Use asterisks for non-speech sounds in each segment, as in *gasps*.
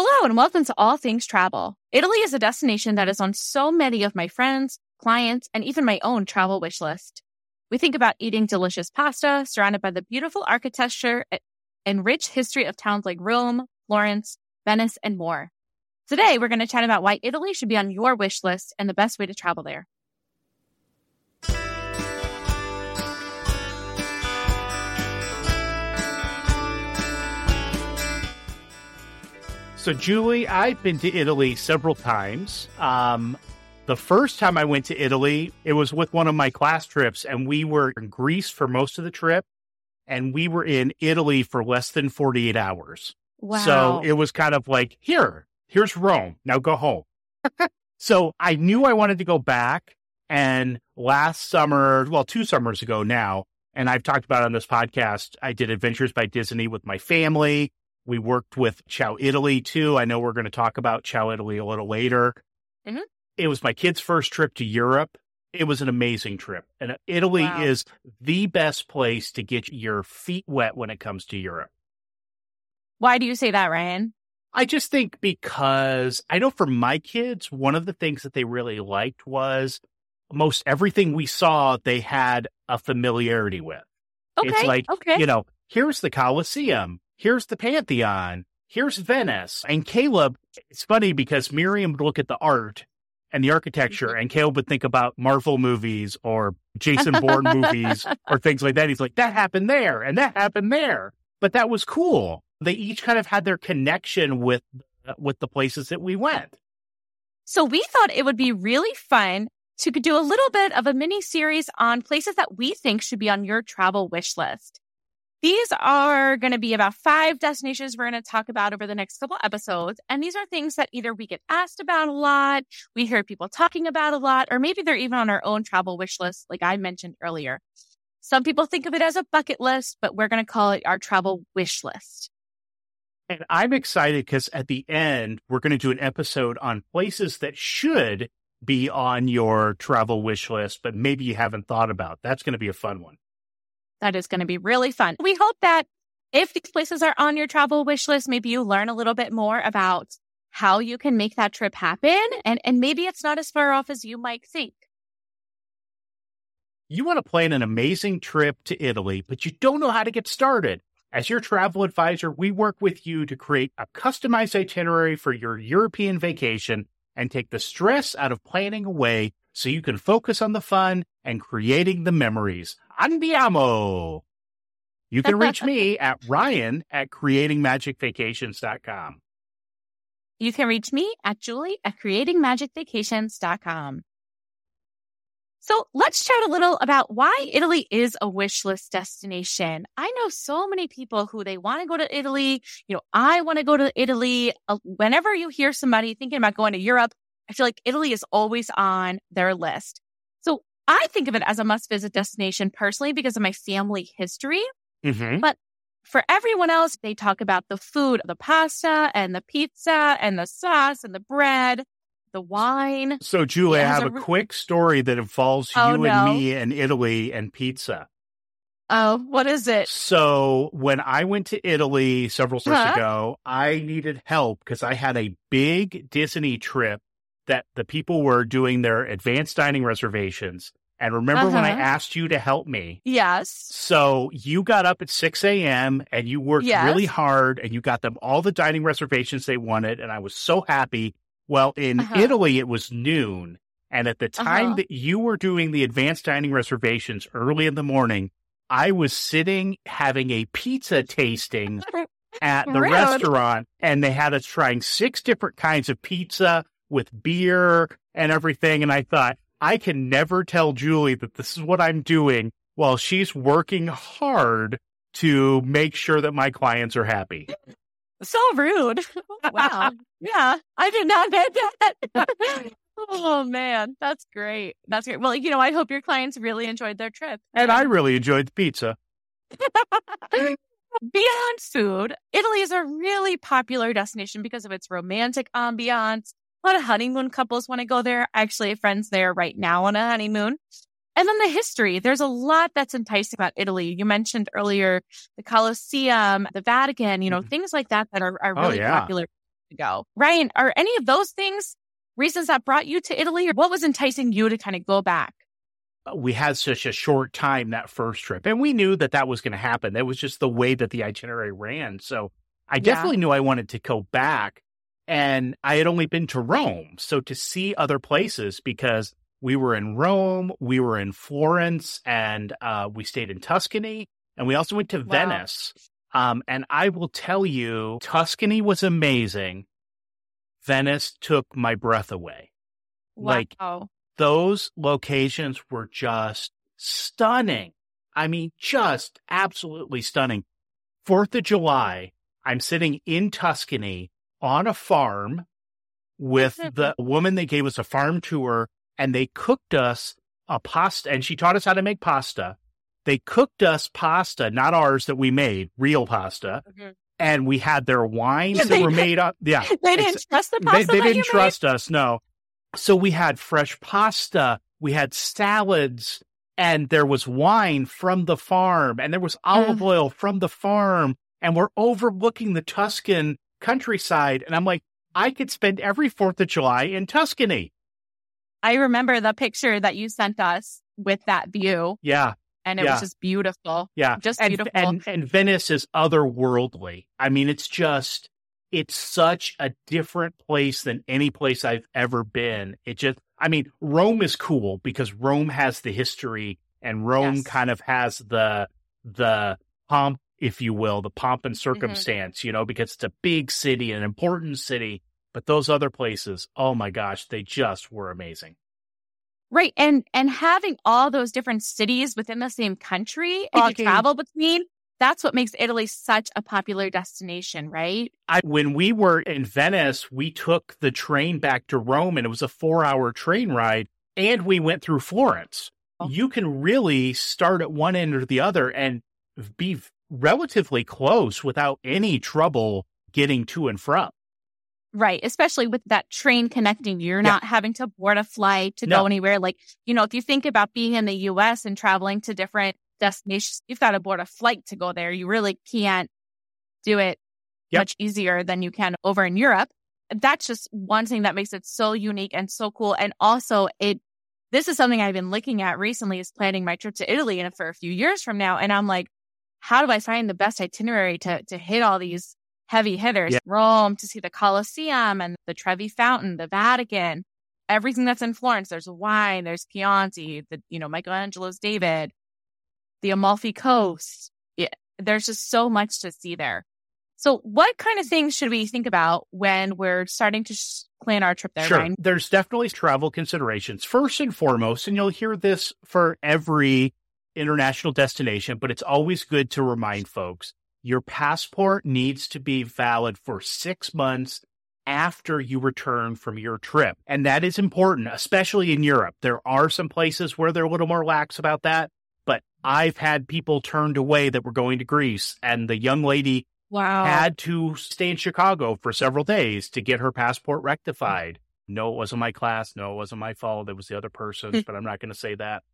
Hello and welcome to All Things Travel. Italy is a destination that is on so many of my friends, clients, and even my own travel wish list. We think about eating delicious pasta surrounded by the beautiful architecture and rich history of towns like Rome, Florence, Venice, and more. Today, we're going to chat about why Italy should be on your wish list and the best way to travel there. So, Julie, I've been to Italy several times. Um, the first time I went to Italy, it was with one of my class trips, and we were in Greece for most of the trip, and we were in Italy for less than 48 hours. Wow. So it was kind of like, here, here's Rome. Now go home. *laughs* so I knew I wanted to go back. And last summer, well, two summers ago now, and I've talked about on this podcast, I did Adventures by Disney with my family. We worked with Ciao Italy too. I know we're going to talk about Ciao Italy a little later. Mm-hmm. It was my kid's first trip to Europe. It was an amazing trip. And Italy Wow. is the best place to get your feet wet when it comes to Europe. Why do you say that, Ryan? I just think because I know for my kids, one of the things that they really liked was most everything we saw, they had a familiarity with. Okay. It's like, okay. you know, here's the Colosseum, here's the Pantheon, here's Venice. And Caleb, it's funny because Miriam would look at the art and the architecture, and Caleb would think about Marvel movies or Jason Bourne *laughs* movies or things like that. He's like, that happened there and that happened there. But that was cool. They each kind of had their connection with with the places that we went. So we thought it would be really fun to do a little bit of a mini series on places that we think should be on your travel wish list. These are going to be about five destinations we're going to talk about over the next couple episodes. And these are things that either we get asked about a lot, we hear people talking about a lot, or maybe they're even on our own travel wish list, like I mentioned earlier. Some people think of it as a bucket list, but we're going to call it our travel wish list. And I'm excited because at the end, we're going to do an episode on places that should be on your travel wish list, but maybe you haven't thought about. That's going to be a fun one. That is going to be really fun. We hope that if these places are on your travel wish list, maybe you learn a little bit more about how you can make that trip happen. And, and maybe it's not as far off as you might think. You want to plan an amazing trip to Italy, but you don't know how to get started. As your travel advisor, we work with you to create a customized itinerary for your European vacation and take the stress out of planning away so you can focus on the fun and creating the memories. Andiamo! You can reach me *laughs* at Ryan at creatingmagicvacations.com. You can reach me at Julie at creatingmagicvacations.com. So let's chat a little about why Italy is a wish list destination. I know so many people who they want to go to Italy. You know, I want to go to Italy. Uh, Whenever you hear somebody thinking about going to Europe, I feel like Italy is always on their list. I think of it as a must visit destination personally because of my family history. Mm-hmm. For everyone else, they talk about the food, the pasta and the pizza and the sauce and the bread, the wine. So, Julie, I have a re- quick story that involves Oh, you no. and me and Italy and pizza. Oh, what is it? So when I went to Italy several years Huh? ago, I needed help because I had a big Disney trip that the people were doing their advanced dining reservations. And remember when I Uh-huh. asked you to help me? Yes. So you got up at 6 a.m. and you worked Yes. really hard and you got them all the dining reservations they wanted. And I was so happy. Well, in Uh-huh. Italy, it was noon. And at the time Uh-huh. that you were doing the advanced dining reservations early in the morning, I was sitting having a pizza tasting at *laughs* the Rude. restaurant and they had us trying six different kinds of pizza with beer and everything. And I thought, I can never tell Julie that this is what I'm doing while she's working hard to make sure that my clients are happy. So rude. *laughs* Oh, wow. Yeah. I did not get that. *laughs* oh man. That's great. That's great. Well, you know, I hope your clients really enjoyed their trip. And I really enjoyed the pizza. *laughs* Beyond food, Italy is a really popular destination because of its romantic ambiance. Lot of honeymoon couples want to go there. I actually have friends there right now on a honeymoon. And then the history. There's a lot that's enticing about Italy. You mentioned earlier the Colosseum, the Vatican, you know, things like that that are, are Oh, really yeah. popular. to go. Ryan, are any of those things reasons that brought you to Italy or what was enticing you to kind of go back? Uh, we had such a short time that first trip and we knew that that was going to happen. That was just the way that the itinerary ran. So I definitely yeah. knew I wanted to go back and I had only been to Rome. So to see other places because we were in Rome, we were in Florence, and uh, we stayed in Tuscany, and we also went to wow. Venice. Um, and I will tell you, Tuscany was amazing. Venice took my breath away. Wow. Like those locations were just stunning. I mean, just absolutely stunning. Fourth of July, I'm sitting in Tuscany on a farm with the woman that gave us a farm tour and they cooked us a pasta and she taught us how to make pasta. They cooked us pasta, not ours that we made, real pasta. Mm-hmm. And we had their wines yeah, *laughs* that were made up. Yeah. *laughs* They didn't trust the pasta. They, they didn't trust made? us. No. So we had fresh pasta. We had salads and there was wine from the farm and there was olive mm. oil from the farm and we're overlooking the Tuscan countryside. And I'm like, I could spend every 4th of July in Tuscany. I remember the picture that you sent us with that view. Yeah. And it yeah. was just beautiful. Yeah. Just and, beautiful. And, and Venice is otherworldly. I mean, it's just, it's such a different place than any place I've ever been. It just, I mean, Rome is cool because Rome has the history and Rome yes. kind of has the, the pomp, if you will, the pomp and mm-hmm. circumstance, mm-hmm. you know, because it's a big city, an important city. But those other places, oh my gosh, they just were amazing. Right. And and having all those different cities within the same country and you travel between, that's what makes Italy such a popular destination, right? I when we were in Venice, we took the train back to Rome and it was a 4-hour train ride and we went through Florence. Oh. You can really start at one end or the other and be relatively close without any trouble getting to and from. Right. Especially with that train connecting you. You're yeah. not having to board a flight to no. go anywhere. Like, you know, if you think about being in the US and traveling to different destinations, you've got to board a flight to go there. You really can't do it yep. much easier than you can over in Europe. That's just one thing that makes it so unique and so cool. And also it, this is something I've been looking at recently is planning my trip to Italy and for a few years from now. And I'm like, how do I find the best itinerary to, to hit all these heavy hitters. Yeah. Rome to see the Colosseum and the Trevi Fountain, the Vatican, everything that's in Florence. There's wine, there's Chianti, the you know Michelangelo's David, the Amalfi Coast. Yeah, there's just so much to see there. So, what kind of things should we think about when we're starting to sh- plan our trip there? Sure. Ryan? There's definitely travel considerations. First and foremost, and you'll hear this for every international destination, but it's always good to remind folks your passport needs to be valid for six months after you return from your trip. And that is important, especially in Europe. There are some places where they're a little more lax about that, but I've had people turned away that were going to Greece and the young lady wow. had to stay in Chicago for several days to get her passport rectified. No, it wasn't my class. No, it wasn't my fault. It was the other person's, hmm. but I'm not going to say that.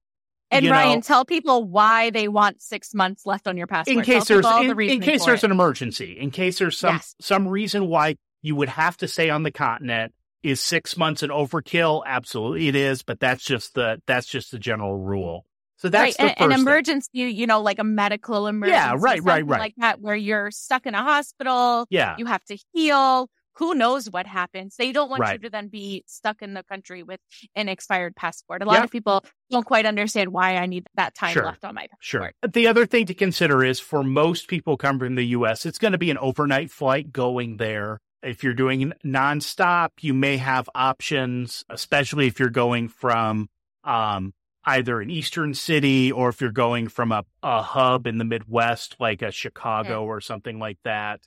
And Ryan, know, tell people why they want six months left on your passport. In case tell there's in, the in, case there's it. an emergency, in case there's some yes. some reason why you would have to stay on the continent. Is six months an overkill? Absolutely, it is. But that's just the that's just the general rule. So that's right. an, an, emergency, thing. you know, like a medical emergency. Yeah, right, right, right. Like that, where you're stuck in a hospital. Yeah, you have to heal who knows what happens. They don't want right. you to then be stuck in the country with an expired passport. A lot yep. of people don't quite understand why I need that time sure. left on my passport. Sure. The other thing to consider is for most people coming from the US, it's going to be an overnight flight going there. If you're doing nonstop, you may have options, especially if you're going from um, either an eastern city or if you're going from a, a hub in the Midwest, like a Chicago mm-hmm. or something like that.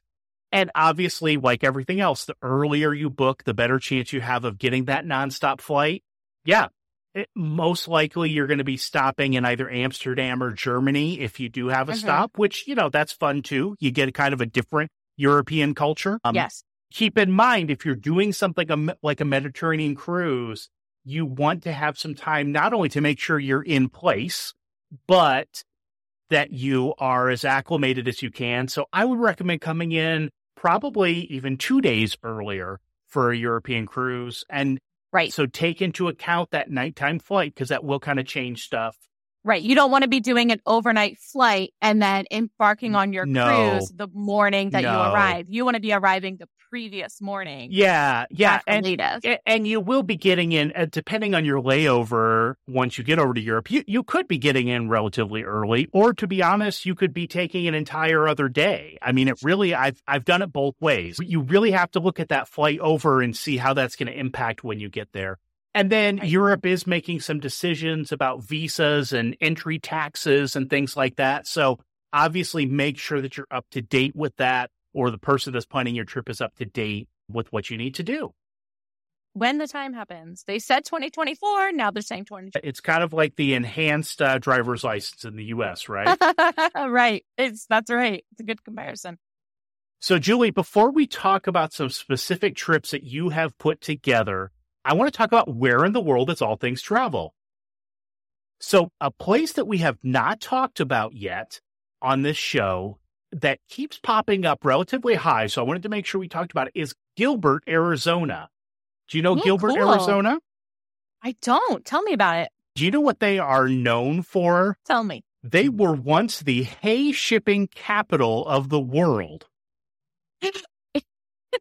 And obviously, like everything else, the earlier you book, the better chance you have of getting that nonstop flight. Yeah. It, most likely you're going to be stopping in either Amsterdam or Germany if you do have a mm-hmm. stop, which, you know, that's fun too. You get kind of a different European culture. Um, yes. Keep in mind, if you're doing something like a Mediterranean cruise, you want to have some time not only to make sure you're in place, but that you are as acclimated as you can. So I would recommend coming in probably even two days earlier for a European cruise. And Right. so take into account that nighttime flight because that will kind of change stuff. Right. You don't want to be doing an overnight flight and then embarking on your No. cruise the morning that you arrive. You want to be arriving the previous morning. Yeah. Yeah. And latest. And you will be getting in, uh, depending on your layover, once you get over to Europe, you, you could be getting in relatively early, or to be honest, you could be taking an entire other day. I mean, it really, I've, I've done it both ways. You really have to look at that flight over and see how that's going to impact when you get there. And then Right. Europe is making some decisions about visas and entry taxes and things like that. So obviously make sure that you're up to date with that, or the person that's planning your trip is up to date with what you need to do. when the time happens. They said 2024. Now they're saying 20. It's kind of like the enhanced uh, driver's license in the US, right? *laughs* right. It's that's right. It's a good comparison. so, Julie, before we talk about some specific trips that you have put together, I want to talk about where in the world it's all things travel. So, a place that we have not talked about yet on this show that keeps popping up relatively high, so I wanted to make sure we talked about it, is Gilbert, Arizona. Do you know Oh, Gilbert, cool. Arizona? I don't. Tell me about it. Do you know what they are known for? Tell me. They were once the hay shipping capital of the world. *gasps*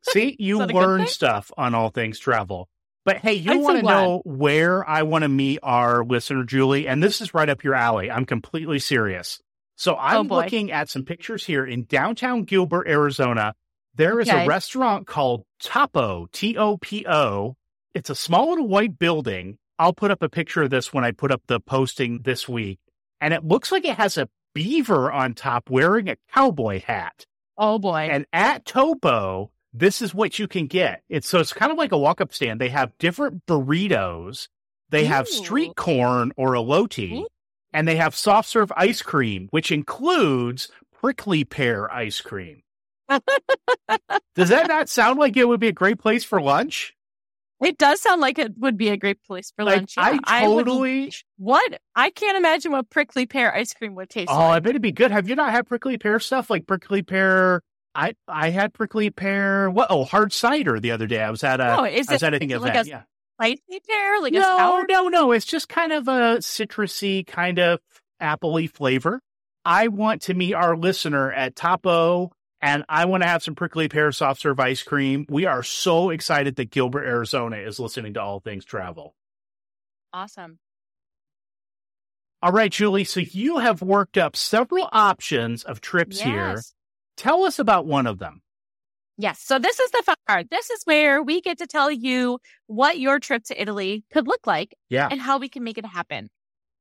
See, you learn stuff on all things travel. But hey, you want to know where I want to meet our listener, Julie, and this is right up your alley. I'm completely serious. So I'm Oh, looking at some pictures here in downtown Gilbert, Arizona. There is a restaurant called Topo, T O P O. It's a small little white building. I'll put up a picture of this when I put up the posting this week. And it looks like it has a beaver on top wearing a cowboy hat. Oh boy. And at Topo, this is what you can get. It's so it's kind of like a walk up stand. They have different burritos. They have street corn or elote, Ooh. and they have soft serve ice cream, which includes prickly pear ice cream. Does that not sound like it would be a great place for lunch? it does sound like it would be a great place for Like lunch. Yeah, I would- totally. what? I can't imagine what prickly pear ice cream would taste oh, I bet it'd be good. Have you not had prickly pear stuff like prickly pear? I I had prickly pear. What? Oh, hard cider the other day. I was at a. Oh, is I was it at a thing like event. a yeah. spicy pear? Like a no, sour? no, no. It's just kind of a citrusy, kind of appley flavor. I want to meet our listener at Topo, and I want to have some prickly pear soft serve ice cream. We are so excited that Gilbert, Arizona is listening to All Things Travel. Awesome. All right, Julie. So you have worked up several options of trips here. Tell us about one of them. Yes. So this is the fun part. This is where we get to tell you what your trip to Italy could look like Yeah. and how we can make it happen.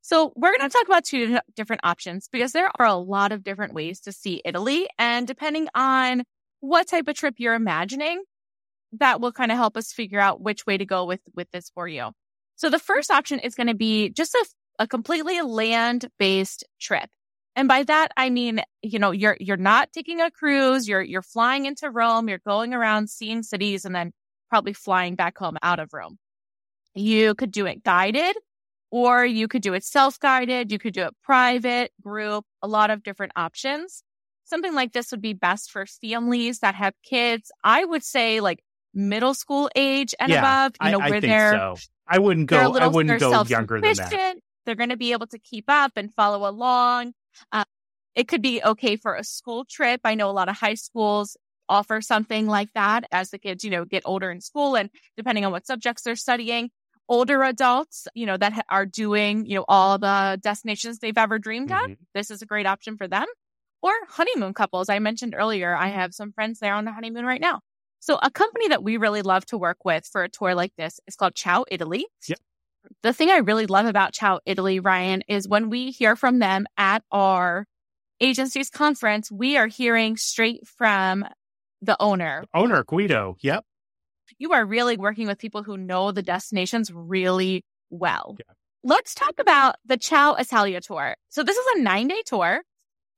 So we're going to talk about two different options because there are a lot of different ways to see Italy. And depending on what type of trip you're imagining, that will kind of help us figure out which way to go with, with this for you. So the first option is going to be just a, a completely land based trip. And by that, I mean, you know, you're, you're not taking a cruise. You're, you're flying into Rome. You're going around seeing cities and then probably flying back home out of Rome. You could do it guided or you could do it self guided. You could do it private, group, a lot of different options. Something like this would be best for families that have kids. I would say like middle school age and Yeah, above, you I, know, I where think they're so. I wouldn't go. I wouldn't go younger than that. They're going to be able to keep up and follow along. Uh, it could be okay for a school trip. I know a lot of high schools offer something like that as the kids, you know, get older in school and depending on what subjects they're studying. Older adults, you know, that are doing, you know, all the destinations they've ever dreamed of. Mhm. This is a great option for them. Or honeymoon couples. I mentioned earlier, I have some friends there on a honeymoon right now. So a company that we really love to work with for a tour like this is called Ciao Italy. Yep. The thing I really love about Ciao Italy, Ryan, is when we hear from them at our agency's conference, we are hearing straight from the owner. Owner Guido. Yep. You are really working with people who know the destinations really well. Yeah. Let's talk about the Ciao Italia tour. So this is a nine day tour.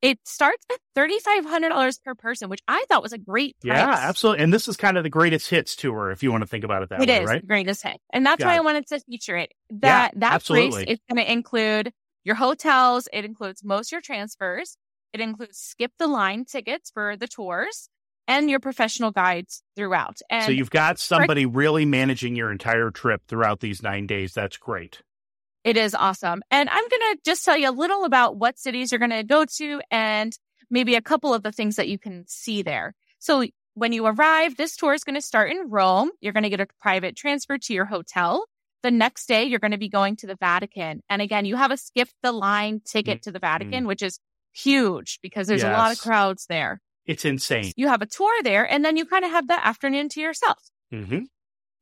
It starts at $3,500 per person, which I thought was a great price. Yeah, absolutely. And this is kind of the greatest hits tour, if you want to think about it that It way, is right? the greatest hit. And that's Got why it. I wanted to feature it. That that absolutely. price is going to include your hotels, it includes most of your transfers, it includes skip the line tickets for the tours. and your professional guides throughout. And so you've got somebody really managing your entire trip throughout these nine days. That's great. It is awesome. And I'm going to just tell you a little about what cities you're going to go to and maybe a couple of the things that you can see there. So when you arrive, this tour is going to start in Rome. You're going to get a private transfer to your hotel. The next day, you're going to be going to the Vatican. And again, you have a skip the line ticket mm-hmm. to the Vatican, mm-hmm. which is huge because there's yes. a lot of crowds there. It's insane. You have a tour there, and then you kind of have the afternoon to yourself. Mm-hmm.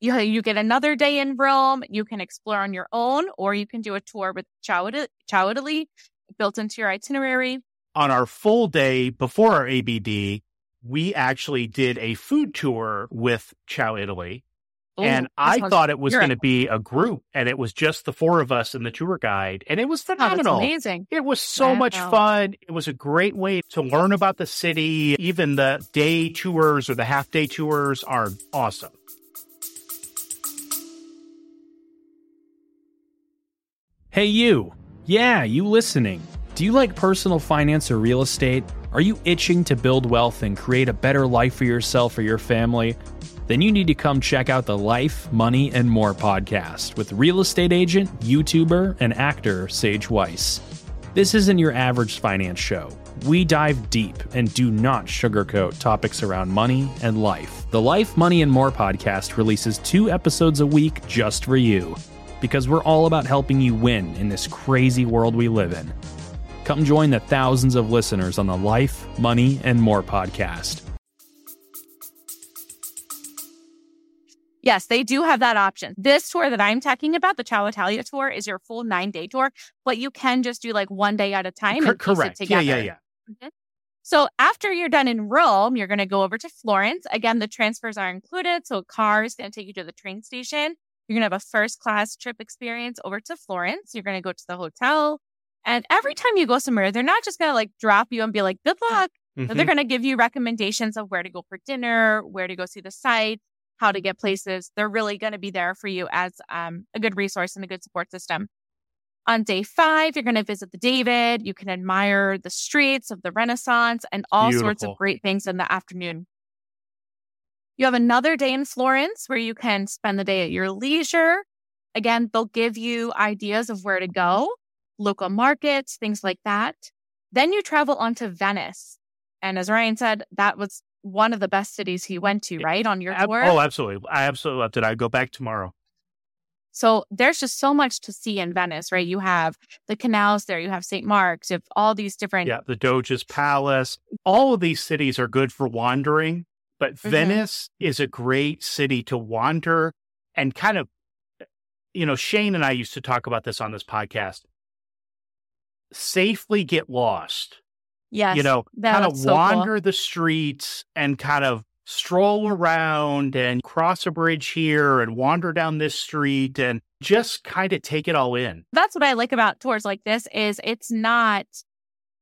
You, you get another day in Rome. You can explore on your own, or you can do a tour with Ciao, Ciao Italy built into your itinerary. On our full day before our ABD, we actually did a food tour with Ciao Italy. Ooh, and I thought it was going to be a group, and it was just the four of us and the tour guide, and it was oh, phenomenal. Oh, amazing! It was so wow. much fun. It was a great way to learn about the city. Even the day tours or the half day tours are awesome. Hey, you! Yeah, you listening? Do you like personal finance or real estate? Are you itching to build wealth and create a better life for yourself or your family? Then you need to come check out the Life, Money, and More podcast with real estate agent, YouTuber, and actor Sage Weiss. This isn't your average finance show. We dive deep and do not sugarcoat topics around money and life. The Life, Money, and More podcast releases two episodes a week just for you because we're all about helping you win in this crazy world we live in. Come join the thousands of listeners on the Life, Money, and More podcast. Yes, they do have that option. This tour that I'm talking about, the Ciao Italia tour, is your full nine day tour, but you can just do like one day at a time. C- correct. Yeah, yeah, yeah. Mm-hmm. So after you're done in Rome, you're going to go over to Florence. Again, the transfers are included. So a car is going to take you to the train station. You're going to have a first class trip experience over to Florence. You're going to go to the hotel. And every time you go somewhere, they're not just going to like drop you and be like, good luck. Mm-hmm. They're going to give you recommendations of where to go for dinner, where to go see the site, how to get places. They're really going to be there for you as um, a good resource and a good support system. On day five, you're going to visit the David. You can admire the streets of the Renaissance and all Beautiful. sorts of great things in the afternoon. You have another day in Florence where you can spend the day at your leisure. Again, they'll give you ideas of where to go local markets, things like that. Then you travel on to Venice. And as Ryan said, that was one of the best cities he went to, right? On your tour? Oh, absolutely. I absolutely loved it. I go back tomorrow. So there's just so much to see in Venice, right? You have the canals there, you have St. Mark's, you have all these different. Yeah, the Doge's Palace. All of these cities are good for wandering, but mm-hmm. Venice is a great city to wander and kind of, you know, Shane and I used to talk about this on this podcast safely get lost. Yes. You know, kind of wander cool. the streets and kind of stroll around and cross a bridge here and wander down this street and just kind of take it all in. That's what I like about tours like this is it's not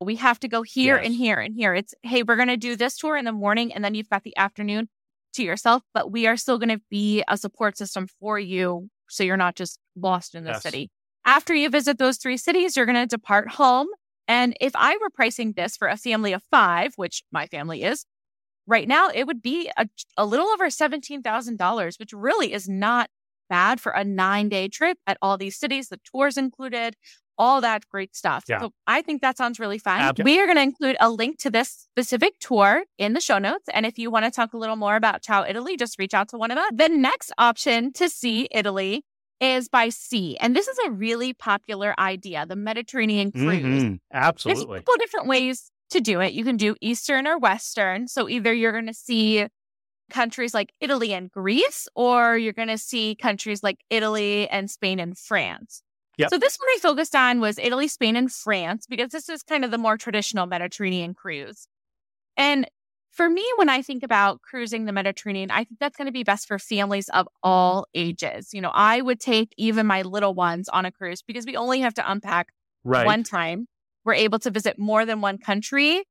we have to go here yes. and here and here. It's hey, we're going to do this tour in the morning and then you've got the afternoon to yourself, but we are still going to be a support system for you so you're not just lost in the yes. city. After you visit those three cities, you're going to depart home. And if I were pricing this for a family of five, which my family is, right now it would be a, a little over $17,000, which really is not bad for a nine day trip at all these cities, the tours included, all that great stuff. Yeah. So I think that sounds really fun. We are going to include a link to this specific tour in the show notes. And if you want to talk a little more about Ciao Italy, just reach out to one of us. The next option to see Italy is by sea. And this is a really popular idea, the Mediterranean cruise. Mm-hmm. Absolutely. There's a couple different ways to do it. You can do Eastern or Western. So either you're going to see countries like Italy and Greece, or you're going to see countries like Italy and Spain and France. Yep. So this one I focused on was Italy, Spain, and France because this is kind of the more traditional Mediterranean cruise. And for me, when I think about cruising the Mediterranean, I think that's going to be best for families of all ages. You know, I would take even my little ones on a cruise because we only have to unpack right. one time. We're able to visit more than one country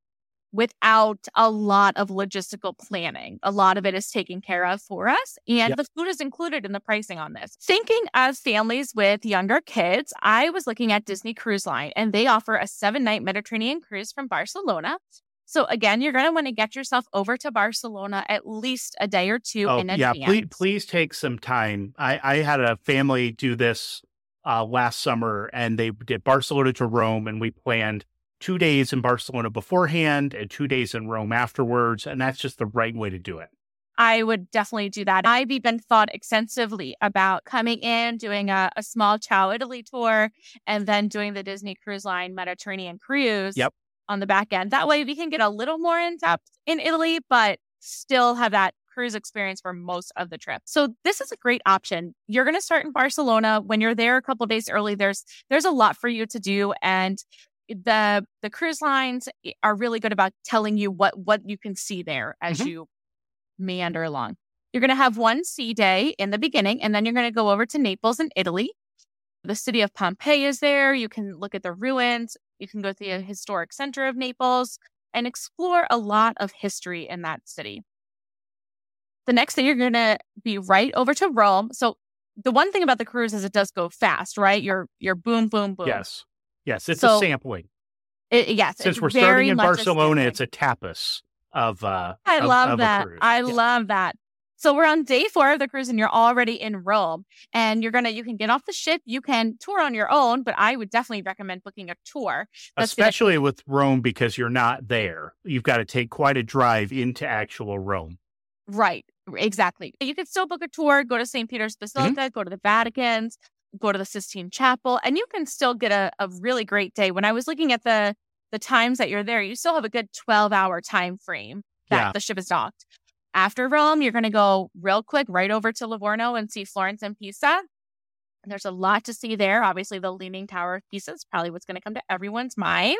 without a lot of logistical planning. A lot of it is taken care of for us, and yep. the food is included in the pricing on this. Thinking of families with younger kids, I was looking at Disney Cruise Line, and they offer a seven night Mediterranean cruise from Barcelona So again, you're going to want to get yourself over to Barcelona at least a day or two oh, in yeah, advance. please, please take some time. I, I had a family do this uh, last summer and they did Barcelona to Rome and we planned two days in Barcelona beforehand and two days in Rome afterwards. And that's just the right way to do it. I would definitely do that. I've even thought extensively about coming in, doing a, a small Ciao Italy tour, and then doing the Disney Cruise Line Mediterranean cruise Yep. on the back end. That way we can get a little more in depth in Italy, but still have that cruise experience for most of the trip. So this is a great option. You're going to start in Barcelona. When you're there a couple days early, there's there's a lot for you to do and the the cruise lines are really good about telling you what what you can see there as Mhm. you meander along. You're going to have one sea day in the beginning, and then you're going to go over to Naples in Italy. The city of Pompeii is there. You can look at the ruins. You can go to the historic center of Naples and explore a lot of history in that city. The next day, you're going to be right over to Rome. So the one thing about the cruise is it does go fast, right? You're you're boom, boom, boom. Yes. Yes. It's So, a sampling. It- yes. Since we're starting in Barcelona, it's a tapas of, uh, I of- love of that. I Yeah. love that. So we're on day four of the cruise and you're already in Rome and you're to, you can get off the ship. You can tour on your own, but I would definitely recommend booking a tour. Gonna- Especially with Rome because you're not there. You've got to take quite a drive into actual Rome. Right. Exactly. You can still book a tour, go to St. Peter's Basilica, go to the Vatican's, go to the Sistine Chapel, and you can still get a, a really great day. When I was looking at the the times that you're there, you still have a good 12 hour time frame that Yeah. the ship is docked. After Rome, you're going to go real quick right over to Livorno and see Florence and Pisa. There's a lot to see there. Obviously, the Leaning Tower of Pisa is probably what's going to come to everyone's mind.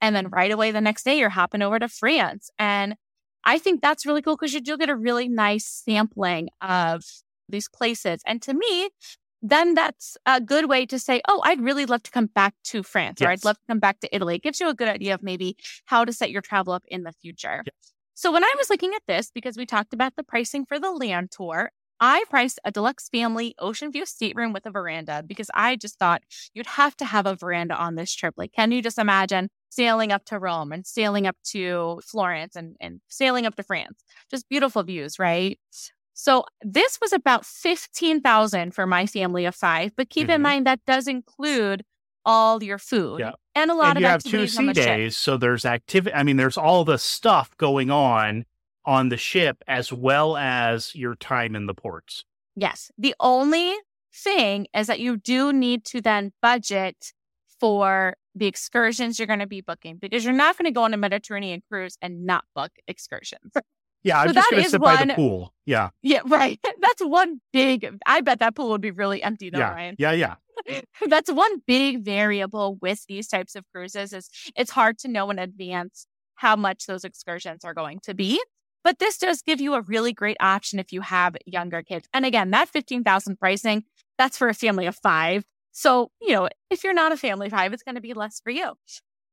And then right away the next day, you're hopping over to France. And I think that's really cool because you do get a really nice sampling of these places. And to me, then that's a good way to say, oh, I'd really love to come back to France or I'd love to come back to Italy. It gives you a good idea of maybe how to set your travel up in the future. Yes. So when I was looking at this, because we talked about the pricing for the land tour, I priced a deluxe family ocean view stateroom with a veranda because I just thought you'd have to have a veranda on this trip. Like, can you just imagine sailing up to Rome and sailing up to Florence and, and sailing up to France? Just beautiful views, right? So this was about 15,000 for my family of five, but keep in Mhm. mind that does include all your food Yeah. and a lot and of you have two sea days. So there's activity. I mean, there's all the stuff going on on the ship as well as your time in the ports. Yes. The only thing is that you do need to then budget for the excursions you're going to be booking because you're not going to go on a Mediterranean cruise and not book excursions. Yeah, I'm So just going to sit by the one- pool. Yeah. yeah, right. *laughs* That's one big, I bet that pool would be really empty though, yeah. Ryan. Yeah. Yeah. *laughs* That's one big variable with these types of cruises is it's hard to know in advance how much those excursions are going to be. But this does give you a really great option if you have younger kids. And again, that 15,000 pricing, that's for a family of five. So, you know, if you're not a family of five, it's going to be less for you.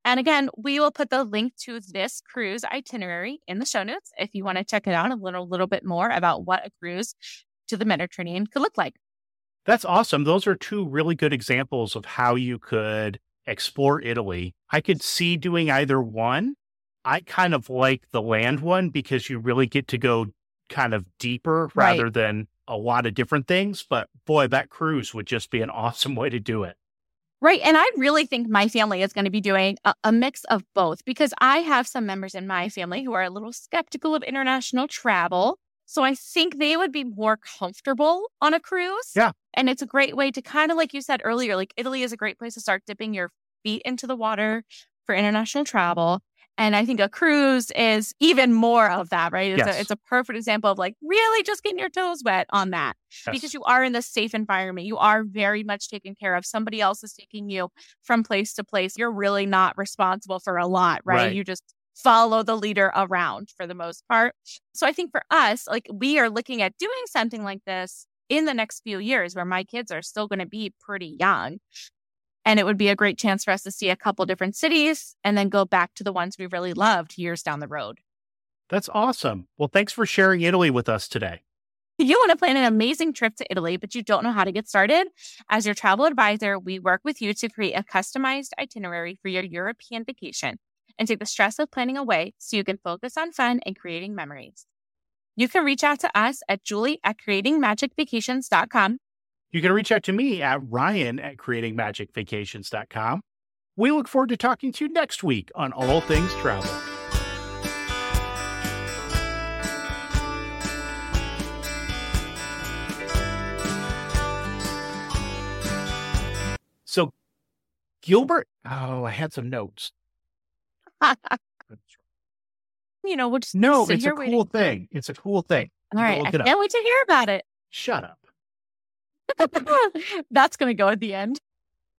And again, we will put the link to this cruise itinerary in the show notes if you want to check it out a little, little bit more about what a cruise to the Mediterranean could look like. That's awesome. Those are two really good examples of how you could explore Italy. I could see doing either one. I kind of like the land one because you really get to go kind of deeper Right. rather than a lot of different things. But boy, that cruise would just be an *laughs* awesome way to do it. Right. And I really think my family is going to be doing a, a mix of both because I have some members in my family who are a little skeptical of international travel. So I think they would be more comfortable on a cruise. Yeah. And it's a great way to kind of, like you said earlier, like Italy is a great place to start dipping your feet into the water for international travel. And I think a cruise is even more of that, right? It's, Yes. a, it's a perfect example of like really just getting your toes wet on that Yes. because you are in this safe environment. You are very much taken care of. Somebody else is taking you from place to place. You're really not responsible for a lot, right? Right. You just follow the leader around for the most part. So I think for us, like we are looking at doing something like this in the next few years where my kids are still going to be pretty young. And it would be a great chance for us to see a couple different cities and then go back to the ones we really loved years down the road. That's awesome. Well, thanks for sharing Italy with us today. You want to plan an amazing trip to Italy, but you don't know how to get started? As your travel advisor, we work with you to create a customized itinerary for your European vacation. and take the stress of planning away so you can focus on fun and creating memories. You can reach out to us at Julie at creatingmagicvacations.com. You can reach out to me at Ryan at creatingmagicvacations.com. We look forward to talking to you next week on All Things Travel. So, Gilbert, oh, I had some notes. *laughs* you know, we'll just No, it's a cool waiting. thing. It's a cool thing. All right, I can't wait to hear about it. Shut up. *laughs* That's going to go at the end.